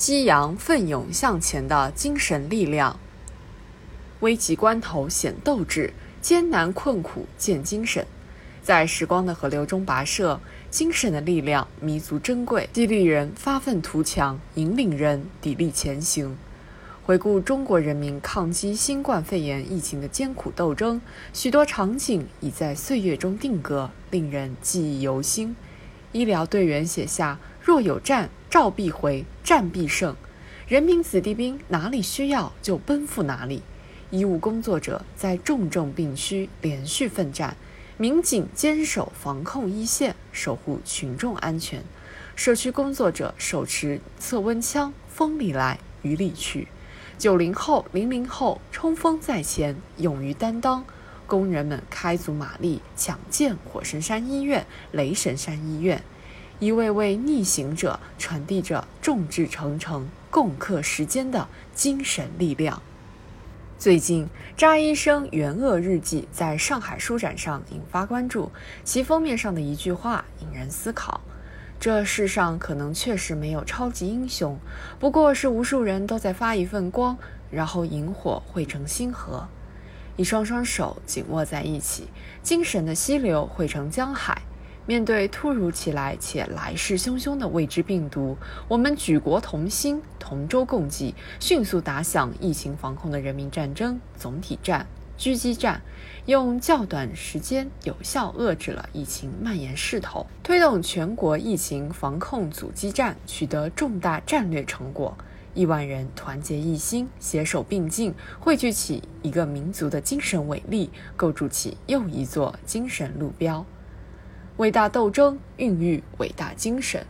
激扬奋勇向前的精神力量。危急关头显斗志，艰难困苦见精神。在时光的河流中跋涉，精神的力量弥足珍贵，激励人发愤图强，引领人砥砺前行。回顾中国人民抗击新冠肺炎疫情的艰苦斗争，许多场景已在岁月中定格，令人记忆犹新。医疗队员写下：“若有战，召必回，战必胜。”人民子弟兵哪里需要就奔赴哪里。医务工作者在重症病区连续奋战，民警坚守防控一线，守护群众安全；社区工作者手持测温枪，风里来雨里去；九零后、零零后冲锋在前，勇于担当；工人们开足马力抢建火神山医院、雷神山医院，一位位逆行者传递着众志成城、共克时艰的精神力量。最近，扎医生援鄂日记在上海书展上引发关注。其封面上的一句话引人思考：这世上可能确实没有超级英雄，不过是无数人都在发一份光，然后萤火汇成星河。一双双手紧握在一起，精神的溪流汇成江海。面对突如其来且来势汹汹的未知病毒，我们举国同心，同舟共济，迅速打响疫情防控的人民战争总体战、狙击战，用较短时间有效遏制了疫情蔓延势头，推动全国疫情防控阻击战取得重大战略成果。亿万人团结一心，携手并进，汇聚起一个民族的精神伟力，构筑起又一座精神路标。伟大斗争孕育伟大精神。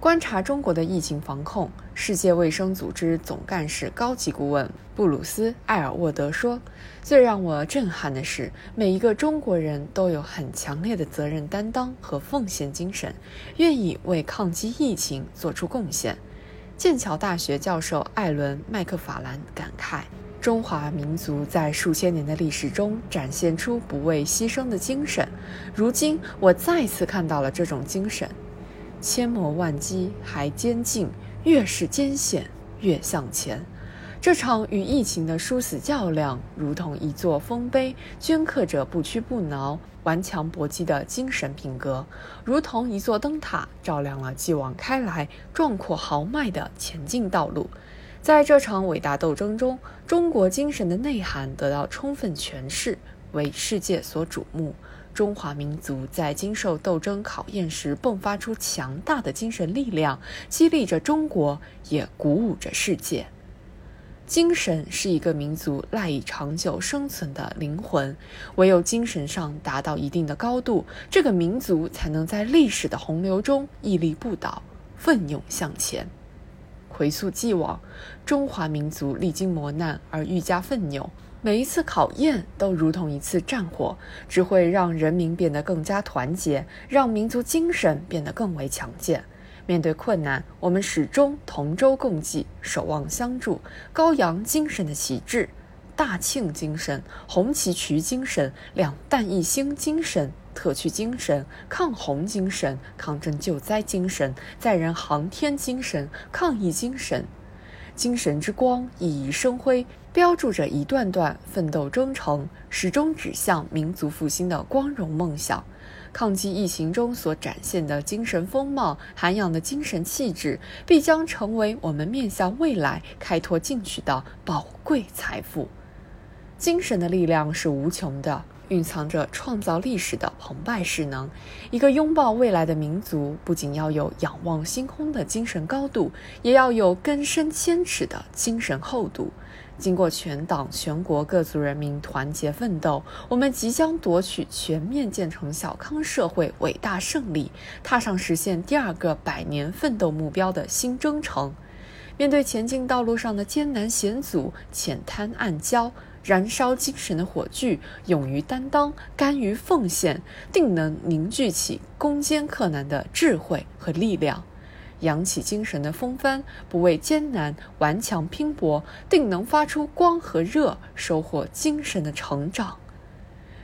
观察中国的疫情防控，世界卫生组织总干事高级顾问布鲁斯·艾尔沃德说：“最让我震撼的是，每一个中国人都有很强烈的责任担当和奉献精神，愿意为抗击疫情做出贡献。”剑桥大学教授艾伦·麦克法兰感慨。中华民族在数千年的历史中展现出不畏牺牲的精神，如今我再次看到了这种精神。千磨万击还坚劲，越是艰险越向前。这场与疫情的殊死较量，如同一座丰碑，镌刻着不屈不挠、顽强搏击的精神品格；如同一座灯塔，照亮了继往开来、壮阔豪迈的前进道路。在这场伟大斗争中，中国精神的内涵得到充分诠释，为世界所瞩目。中华民族在经受斗争考验时迸发出强大的精神力量，激励着中国，也鼓舞着世界。精神是一个民族赖以长久生存的灵魂，唯有精神上达到一定的高度，这个民族才能在历史的洪流中屹立不倒，奋勇向前。回溯既往，中华民族历经磨难而愈加奋勇。每一次考验都如同一次战火，只会让人民变得更加团结，让民族精神变得更为强健。面对困难，我们始终同舟共济，守望相助，高扬精神的旗帜。大庆精神、红旗渠精神、两弹一星精神、特区精神、抗洪精神、抗震救灾精神、载人航天精神、抗疫精神，精神之光熠熠生辉，标注着一段段奋斗征程，始终指向民族复兴的光荣梦想。抗击疫情中所展现的精神风貌、涵养的精神气质，必将成为我们面向未来开拓进取的宝贵财富。精神的力量是无穷的，蕴藏着创造历史的澎湃势能。一个拥抱未来的民族，不仅要有仰望星空的精神高度，也要有根深千尺的精神厚度。经过全党全国各族人民团结奋斗，我们即将夺取全面建成小康社会伟大胜利，踏上实现第二个百年奋斗目标的新征程。面对前进道路上的艰难险阻、浅滩暗礁。燃烧精神的火炬，勇于担当，甘于奉献，定能凝聚起攻坚克难的智慧和力量；扬起精神的风帆，不畏艰难，顽强拼搏，定能发出光和热，收获精神的成长。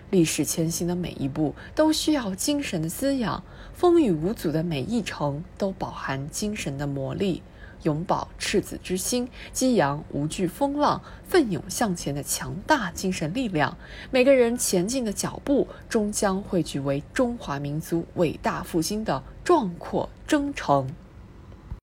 历史前行的每一步都需要精神的滋养，风雨无阻的每一程都饱含精神的魔力。永葆赤子之心，激扬无惧风浪、奋勇向前的强大精神力量。每个人前进的脚步，终将汇聚为中华民族伟大复兴的壮阔征程。